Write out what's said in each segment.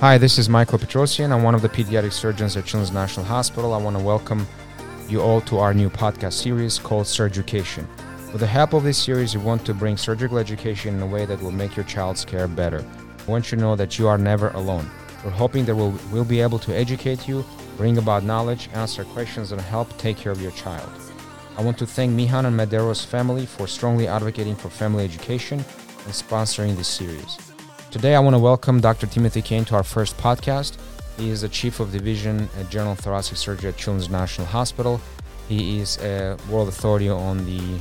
Hi, this is Michael Petrosyan. I'm one of the pediatric surgeons at Children's National Hospital. I want to welcome you all to our new podcast series called Surgeducation. With the help of this series, we want to bring surgical education in a way that will make your child's care better. I want you to know that you are never alone. We're hoping that we'll, we'll be able to educate you, bring about knowledge, answer questions, and help take care of your child. I want to thank Mihan and Madero's family for strongly advocating for family education and sponsoring this series. Today, I want to welcome Dr. Timothy Kane to our first podcast. He is the Chief of Division at General Thoracic Surgery at Children's National Hospital. He is a world authority on the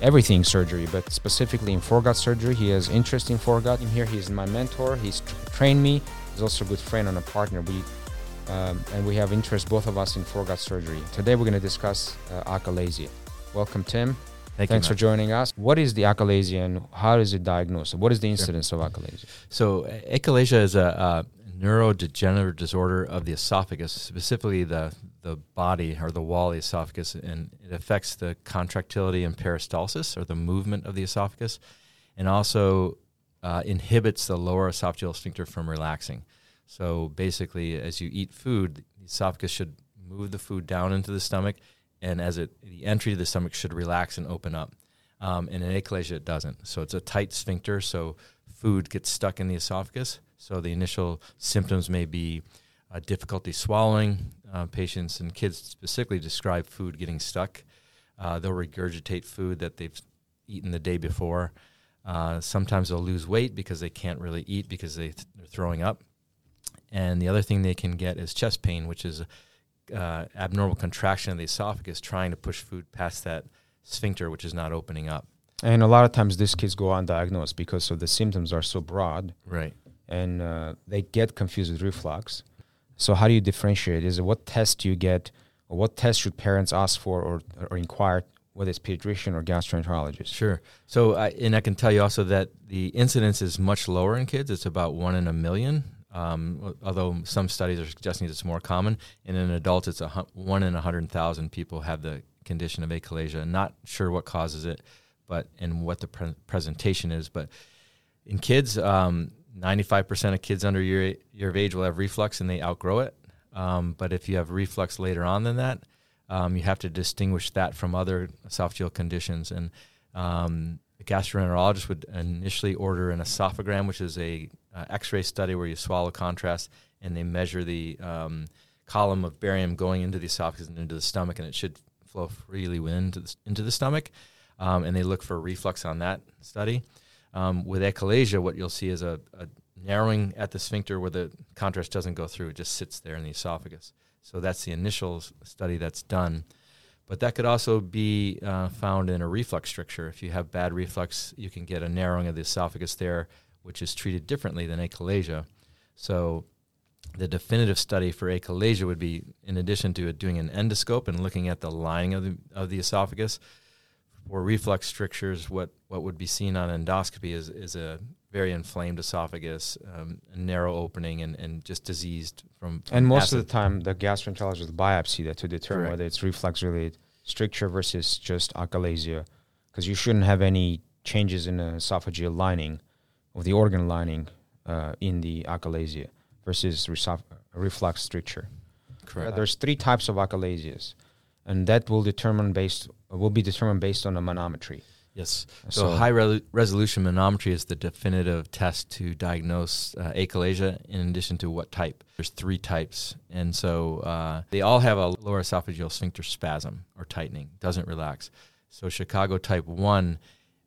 everything surgery, but specifically in foregut surgery. He has interest in foregut. In here, he's my mentor. He's tra- trained me. He's also a good friend and a partner. We um, and we have interest both of us in foregut surgery. Today, we're going to discuss uh, achalasia. Welcome, Tim. Thank Thanks you, for joining us. What is the achalasia and how is it diagnosed? What is the incidence of achalasia? So, achalasia is a, a neurodegenerative disorder of the esophagus, specifically the the body or the wall of the esophagus, and it affects the contractility and peristalsis, or the movement of the esophagus, and also uh, inhibits the lower esophageal sphincter from relaxing. So, basically, as you eat food, the esophagus should move the food down into the stomach, and as it the entry to the stomach should relax and open up. Um, and in achalasia, it doesn't. So it's a tight sphincter, so food gets stuck in the esophagus. So the initial symptoms may be uh, difficulty swallowing. Uh, patients and kids specifically describe food getting stuck. Uh, they'll regurgitate food that they've eaten the day before. Uh, sometimes they'll lose weight because they can't really eat because they th- they're throwing up. And the other thing they can get is chest pain, which is uh, abnormal contraction of the esophagus trying to push food past that sphincter, which is not opening up. And a lot of times these kids go undiagnosed because of the symptoms are so broad Right. and uh, they get confused with reflux. So how do you differentiate? Is it what test do you get or what test should parents ask for or, or inquire whether it's pediatrician or gastroenterologist? Sure. So, I, and I can tell you also that the incidence is much lower in kids. It's about one in a million. Um, although some studies are suggesting it's more common. And in adults, it's a hu- one in a hundred thousand people have the condition of achalasia. Not sure what causes it, but and what the pre- presentation is. But in kids, um, 95% of kids under your year of age will have reflux and they outgrow it. Um, but if you have reflux later on than that, um, you have to distinguish that from other esophageal conditions. And a gastroenterologist would initially order an esophagram, which is a uh, X-ray study where you swallow contrast and they measure the um, column of barium going into the esophagus and into the stomach, and it should flow freely into the, into the stomach. Um, and they look for reflux on that study. Um, with achalasia, what you'll see is a, a narrowing at the sphincter where the contrast doesn't go through; it just sits there in the esophagus. So that's the initial study that's done. But that could also be uh, found in a reflux stricture. If you have bad reflux, you can get a narrowing of the esophagus there, which is treated differently than achalasia. So the definitive study for achalasia would be, in addition to doing an endoscope and looking at the lining of the, of the esophagus, for reflux strictures, what, what would be seen on endoscopy is, is a very inflamed esophagus, um, a narrow opening, and, and just diseased from. from And most acid. of the time, the gastroenterologist will biopsy that to determine Correct. whether it's reflux related stricture versus just achalasia, because you shouldn't have any changes in the esophageal lining of the organ lining uh, in the achalasia versus resoph- reflux stricture. Correct. Uh, there's three types of achalasias, and that will determine based will be determined based on a manometry. Yes. So, So- high re- resolution manometry is the definitive test to diagnose uh, achalasia. In addition to what type, there's three types, and so uh, they all have a lower esophageal sphincter spasm or tightening, doesn't relax. So Chicago type one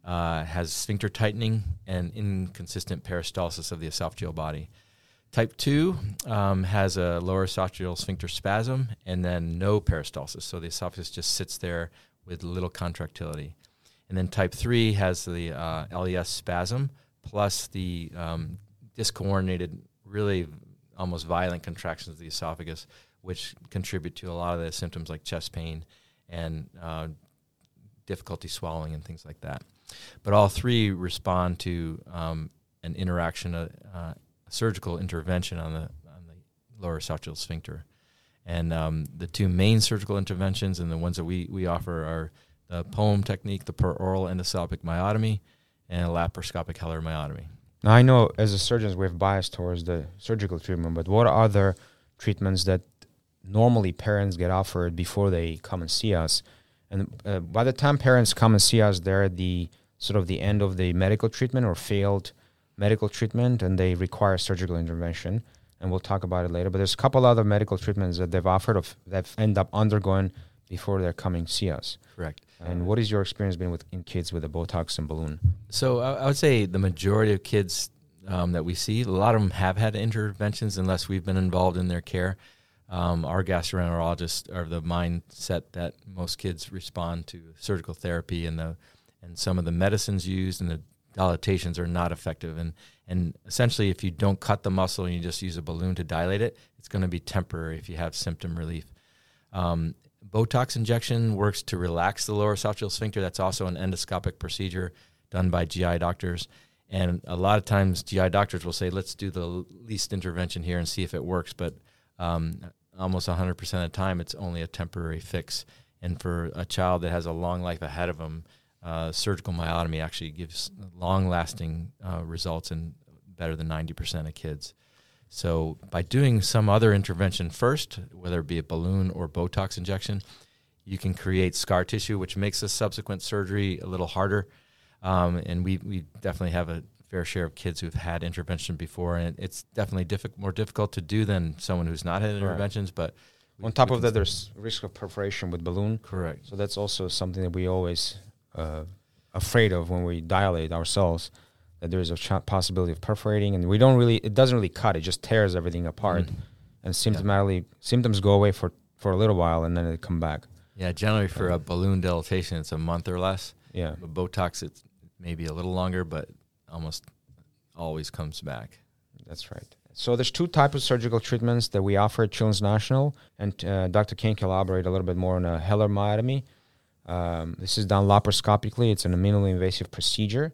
uh, has sphincter tightening and inconsistent peristalsis of the esophageal body. Type 2 um, has a lower esophageal sphincter spasm and then no peristalsis. So the esophagus just sits there with little contractility. And then type 3 has the uh, LES spasm plus the um, discoordinated, really almost violent contractions of the esophagus, which contribute to a lot of the symptoms like chest pain and uh, difficulty swallowing and things like that. But all three respond to um, an interaction, uh, uh, surgical intervention on the on the lower esophageal sphincter. And um, the two main surgical interventions and the ones that we, we offer are the POEM technique, the peroral endoscopic myotomy, and a laparoscopic Heller myotomy. Now I know as a surgeon, we have bias towards the surgical treatment, but what other treatments that normally parents get offered before they come and see us? And uh, by the time parents come and see us, they're at the sort of the end of the medical treatment or failed medical treatment, and they require surgical intervention. And we'll talk about it later. But there's a couple other medical treatments that they've offered of that end up undergoing before they're coming see us. Correct. And what is your experience been with in kids with a Botox and balloon? So I, I would say the majority of kids um, that we see, a lot of them have had interventions unless we've been involved in their care. Um, our gastroenterologists are the mindset that most kids respond to surgical therapy and the and some of the medicines used and the dilatations are not effective. And and essentially, if you don't cut the muscle and you just use a balloon to dilate it, it's going to be temporary if you have symptom relief. Um, Botox injection works to relax the lower esophageal sphincter. That's also an endoscopic procedure done by GI doctors. And a lot of times, GI doctors will say, let's do the least intervention here and see if it works. But um, almost 100% of the time, it's only a temporary fix. And for a child that has a long life ahead of them, uh, surgical myotomy actually gives long lasting uh, results in better than 90% of kids. So, by doing some other intervention first, whether it be a balloon or Botox injection, you can create scar tissue, which makes a subsequent surgery a little harder. Um, and we, we definitely have a fair share of kids who've had intervention before, and it's definitely diffi- more difficult to do than someone who's not had interventions. Right. But on top of that, there's risk of perforation with balloon. Correct. So that's also something that we always uh, afraid of when we dilate ourselves that there's a ch- possibility of perforating, and we don't really. It doesn't really cut; it just tears everything apart, mm. and symptomatically yeah. symptoms go away for for a little while, and then they come back. Yeah, generally for a balloon dilatation, it's a month or less. Yeah, but Botox, it's maybe a little longer, but almost always comes back. That's right. So there's two types of surgical treatments that we offer at Children's National, and uh, Dr. Kane can elaborate a little bit more on a Heller myotomy. Um, this is done laparoscopically. It's an minimally invasive procedure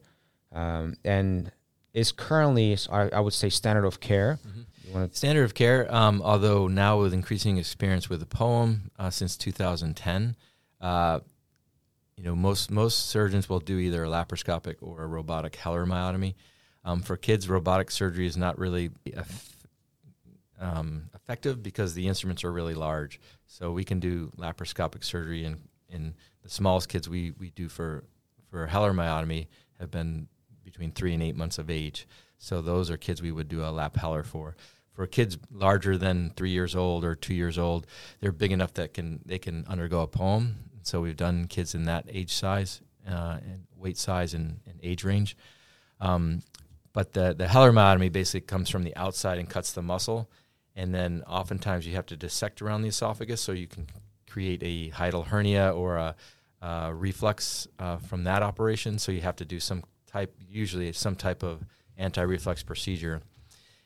um, and is currently, I, I, would say, standard of care. Mm-hmm. Standard of care, um, although now with increasing experience with the POEM uh, since 2010, uh, you know, most most surgeons will do either a laparoscopic or a robotic Heller myotomy. Um, for kids, robotic surgery is not really um, effective because the instruments are really large. So we can do laparoscopic surgery in, in the smallest kids we, we do for for Heller myotomy have been between three and eight months of age. So those are kids we would do a lap Heller for. For kids larger than three years old or two years old, they're big enough that can they can undergo a POEM. So we've done kids in that age size uh, and weight size and, and age range. Um, but the the Heller myotomy basically comes from the outside and cuts the muscle, and then oftentimes you have to dissect around the esophagus so you can create a hiatal hernia or a, a reflux uh, from that operation. So you have to do some type, usually some type of anti-reflux procedure.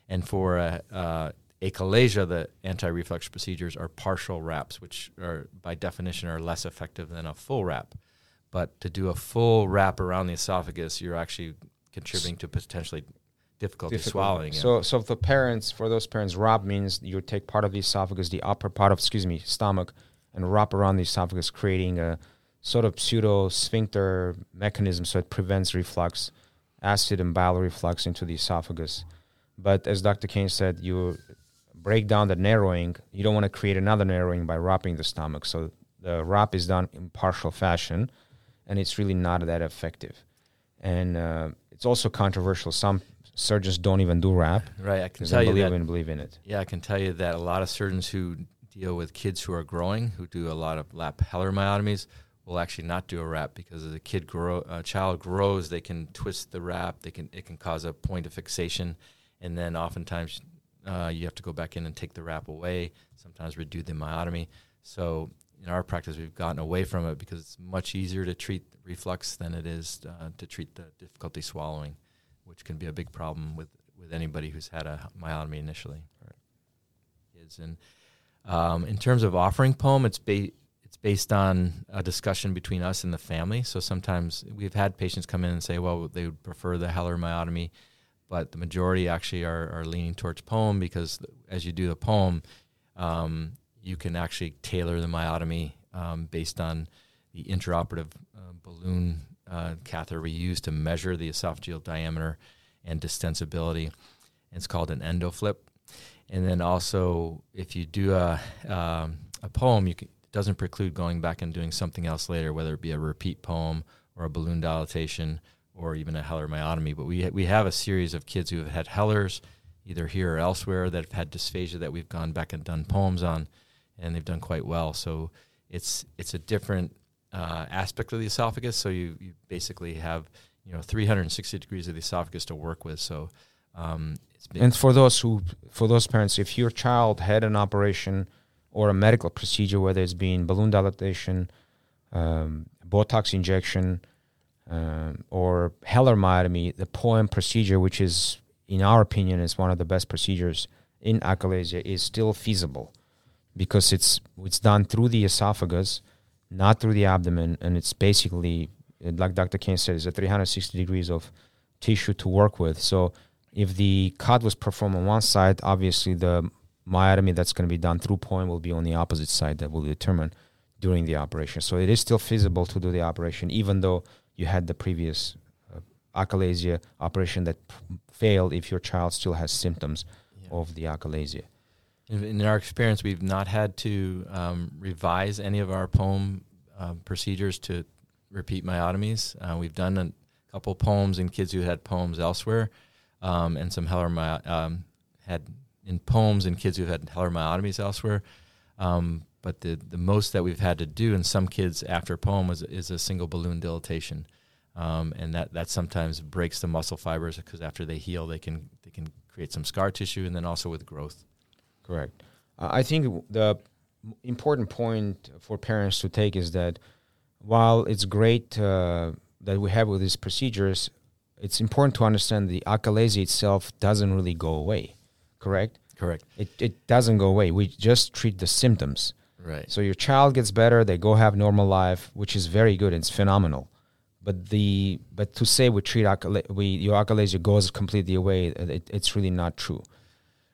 And for uh, uh, achalasia, the anti-reflux procedures are partial wraps, which are by definition are less effective than a full wrap. But to do a full wrap around the esophagus, you're actually contributing to potentially difficulty Difficult. swallowing. So, so for parents, for those parents, wrap means you take part of the esophagus, the upper part of, excuse me, stomach, and wrap around the esophagus, creating a sort of pseudo sphincter mechanism so it prevents reflux, acid and bile reflux into the esophagus. But as Dr. Kane said, you break down the narrowing. You don't want to create another narrowing by wrapping the stomach. So the wrap is done in partial fashion, and it's really not that effective. And uh, it's also controversial. Some surgeons don't even do wrap. Right, I can tell you believe that. In, believe in it. Yeah, I can tell you that a lot of surgeons who deal with kids who are growing, who do a lot of lap Heller myotomies, will actually not do a wrap because as a kid grow a child grows they can twist the wrap they can it can cause a point of fixation. And then oftentimes uh, you have to go back in and take the wrap away sometimes redo the myotomy. So in our practice we've gotten away from it because it's much easier to treat reflux than it is uh, to treat the difficulty swallowing which can be a big problem with with anybody who's had a myotomy initially. Right. is and um, in terms of offering POEM it's ba- based on a discussion between us and the family. So sometimes we've had patients come in and say, well, they would prefer the Heller myotomy, but the majority actually are, are leaning towards POEM because as you do the POEM, um, you can actually tailor the myotomy um, based on the intraoperative uh, balloon uh, catheter we use to measure the esophageal diameter. and distensibility. It's called an endoflip. And then also, if you do a, um, a poem, you can, doesn't preclude going back and doing something else later, whether it be a repeat poem or a balloon dilatation or even a Heller myotomy. But we, we have a series of kids who have had Hellers, either here or elsewhere, that have had dysphagia that we've gone back and done poems on, and they've done quite well. So it's, it's a different uh, aspect of the esophagus. So you, you basically have you know 360 degrees of the esophagus to work with. So um, and for those who for those parents, if your child had an operation or a medical procedure, whether it's being balloon dilatation, um, Botox injection, um, or Heller myotomy, the POEM procedure, which is in our opinion is one of the best procedures in achalasia, is still feasible because it's it's done through the esophagus not through the abdomen, and it's basically like Dr. Kane said, it's a 360 degrees of tissue to work with. So if the cut was performed on one side, obviously the myotomy that's going to be done through POEM will be on the opposite side that will determine during the operation. So it is still feasible to do the operation, even though you had the previous uh, achalasia operation that p- failed if your child still has symptoms yeah. of the achalasia in, in our experience, we've not had to um, revise any of our poem uh, procedures to repeat myotomies. Uh, we've done a couple poems in kids who had poems elsewhere, um, and some Heller my, um, had in poems in kids who've had Heller myotomies elsewhere. Um, but the the most that we've had to do in some kids after a poem is, is a single balloon dilatation, um, and that that sometimes breaks the muscle fibers because after they heal, they can they can create some scar tissue, and then also with growth. Correct. Uh, I think the important point for parents to take is that while it's great uh, that we have with these procedures, it's important to understand the achalasia itself doesn't really go away. Correct. Correct. It it doesn't go away. We just treat the symptoms. Right. So your child gets better. They go have normal life, which is very good. It's phenomenal. But the but to say we treat achalasia, we your achalasia goes completely away, it, it's really not true.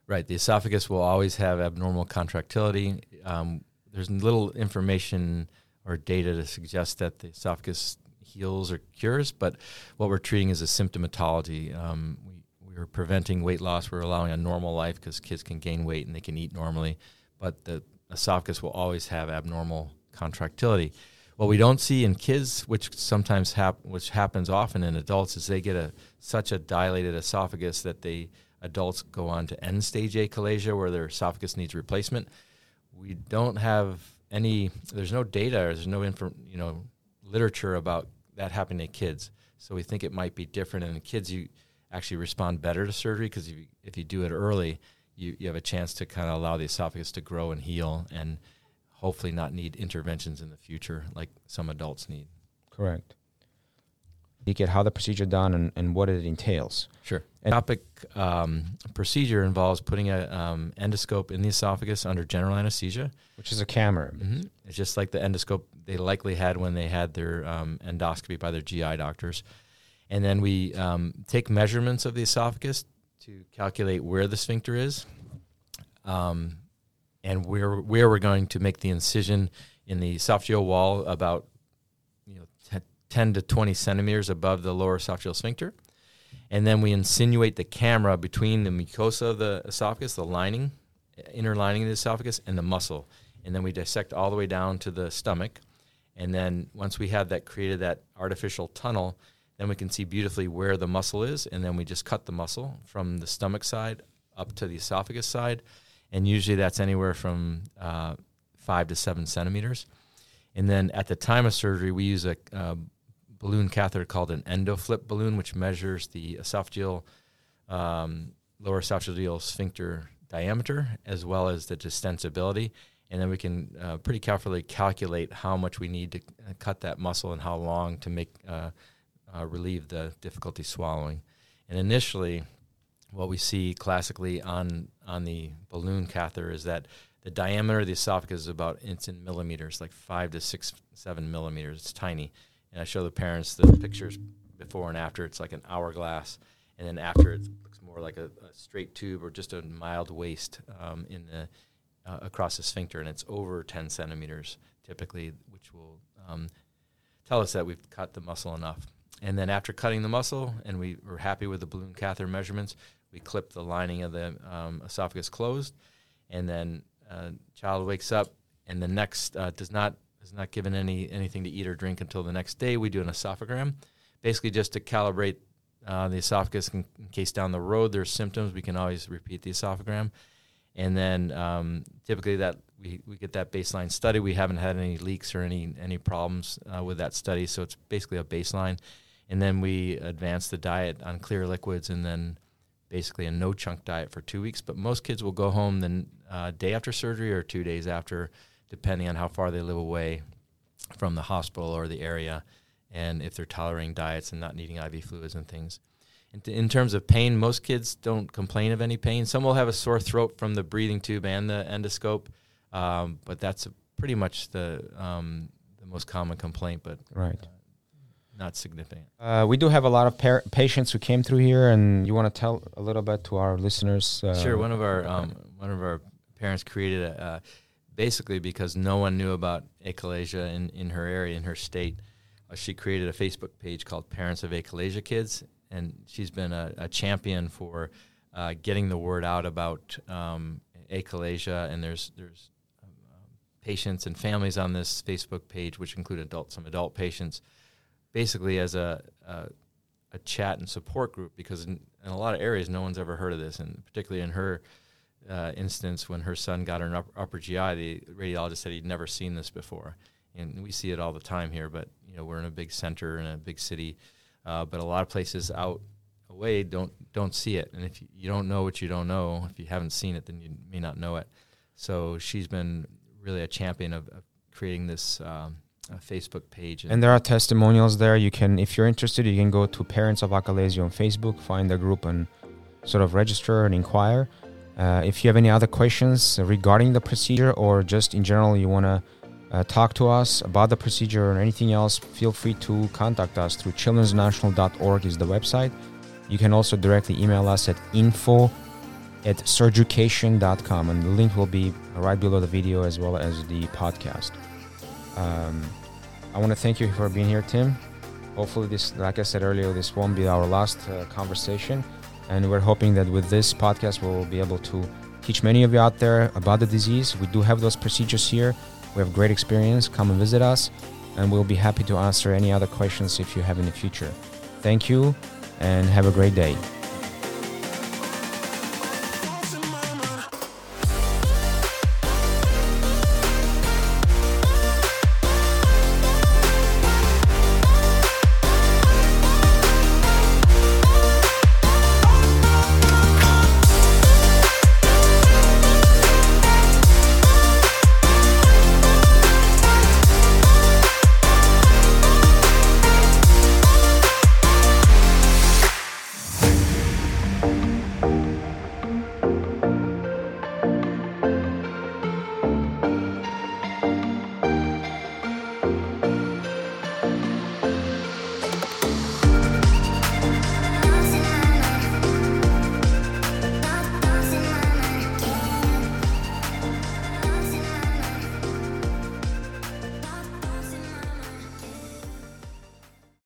Right. The esophagus will always have abnormal contractility. Um, there's little information or data to suggest that the esophagus heals or cures, but what we're treating is a symptomatology. Um, we're preventing weight loss. We're allowing a normal life because kids can gain weight and they can eat normally, but the esophagus will always have abnormal contractility. What we don't see in kids, which sometimes hap- which happens often in adults, is they get a such a dilated esophagus that they adults go on to end stage achalasia where their esophagus needs replacement. We don't have any. There's no data. There's no info, you know literature about that happening to kids. So we think it might be different. And in kids, you actually respond better to surgery because if you, if you do it early, you, you have a chance to kind of allow the esophagus to grow and heal and hopefully not need interventions in the future like some adults need. Correct You get how the procedure done and, and what it entails. Sure. And topic um, procedure involves putting an um, endoscope in the esophagus under general anesthesia, which is a camera. Mm-hmm. It's just like the endoscope they likely had when they had their um, endoscopy by their GI doctors. And then we um, take measurements of the esophagus to calculate where the sphincter is, um, and where where we're going to make the incision in the esophageal wall about you know 10 to 20 centimeters above the lower esophageal sphincter. And then we insinuate the camera between the mucosa of the esophagus, the lining, inner lining of the esophagus, and the muscle. And then we dissect all the way down to the stomach. And then once we have that created that artificial tunnel, then we can see beautifully where the muscle is. And then we just cut the muscle from the stomach side up to the esophagus side. And usually that's anywhere from uh, five to seven centimeters. And then at the time of surgery, we use a, balloon catheter called an endoflip balloon, which measures the esophageal, um, lower esophageal sphincter diameter as well as the distensibility. And then we can uh, pretty carefully calculate how much we need to uh, cut that muscle and how long to make uh, uh, relieve the difficulty swallowing. And initially, what we see classically on on the balloon catheter is that the diameter of the esophagus is about it's in millimeters, like five to six, seven millimeters. It's tiny and I show the parents the pictures before and after. It's like an hourglass, and then after it looks more like a, a straight tube or just a mild waist um, in the uh, across the sphincter, and it's over 10 centimeters typically, which will um, tell us that we've cut the muscle enough. And then after cutting the muscle, and we were happy with the balloon catheter measurements, we clip the lining of the um, esophagus closed, and then uh, child wakes up, and the next uh, does not is not given any anything to eat or drink until the next day. We do an esophagram, basically just to calibrate uh, the esophagus in, in, case down the road there's symptoms. We can always repeat the esophagram, and then um, typically that we, we get that baseline study. We haven't had any leaks or any any problems uh, with that study, so it's basically a baseline. And then we advance the diet on clear liquids, and then basically a no chunk diet for two weeks. But most kids will go home the uh, day after surgery or two days after, depending on how far they live away from the hospital or the area, and if they're tolerating diets and not needing IV fluids and things. In, t- in terms of pain, most kids don't complain of any pain. Some will have a sore throat from the breathing tube and the endoscope, um, but that's pretty much the um, the most common complaint. But right. Uh, not significant. Uh, we do have a lot of par- patients who came through here, and you want to tell a little bit to our listeners. Uh, sure. One of our um, one of our parents created a, uh, basically because no one knew about achalasia in, in her area in her state. Uh, she created a Facebook page called Parents of Achalasia Kids, and she's been a, a champion for uh, getting the word out about um, achalasia. And there's there's um, patients and families on this Facebook page, which include adults, some adult patients basically as a, a, a chat and support group because in, in, a lot of areas no one's ever heard of this, and particularly in her uh, instance when her son got an upper, upper GI, the radiologist said he'd never seen this before, and we see it all the time here. But you know we're in a big center in a big city, uh, but a lot of places out away don't don't see it, and if you, don't know what you don't know, if you haven't seen it, then you may not know it. So she's been really a champion of, of creating this. Um, Facebook page. And, and, there are testimonials there. You can, if you're interested, you can go to Parents of Achalasia on Facebook, find the group, and sort of register and inquire. Uh, if you have any other questions regarding the procedure or just in general, you want to uh, talk to us about the procedure or anything else, feel free to contact us through childrensnational.org is the website. You can also directly email us at info at surgeducation.com and the link will be right below the video as well as the podcast. Um, I want to thank you for being here, Tim. Hopefully, this, like I said earlier, this won't be our last uh, conversation. And we're hoping that with this podcast, we'll be able to teach many of you out there about the disease. We do have those procedures here. We have great experience. Come and visit us, and we'll be happy to answer any other questions if you have in the future. Thank you, and have a great day.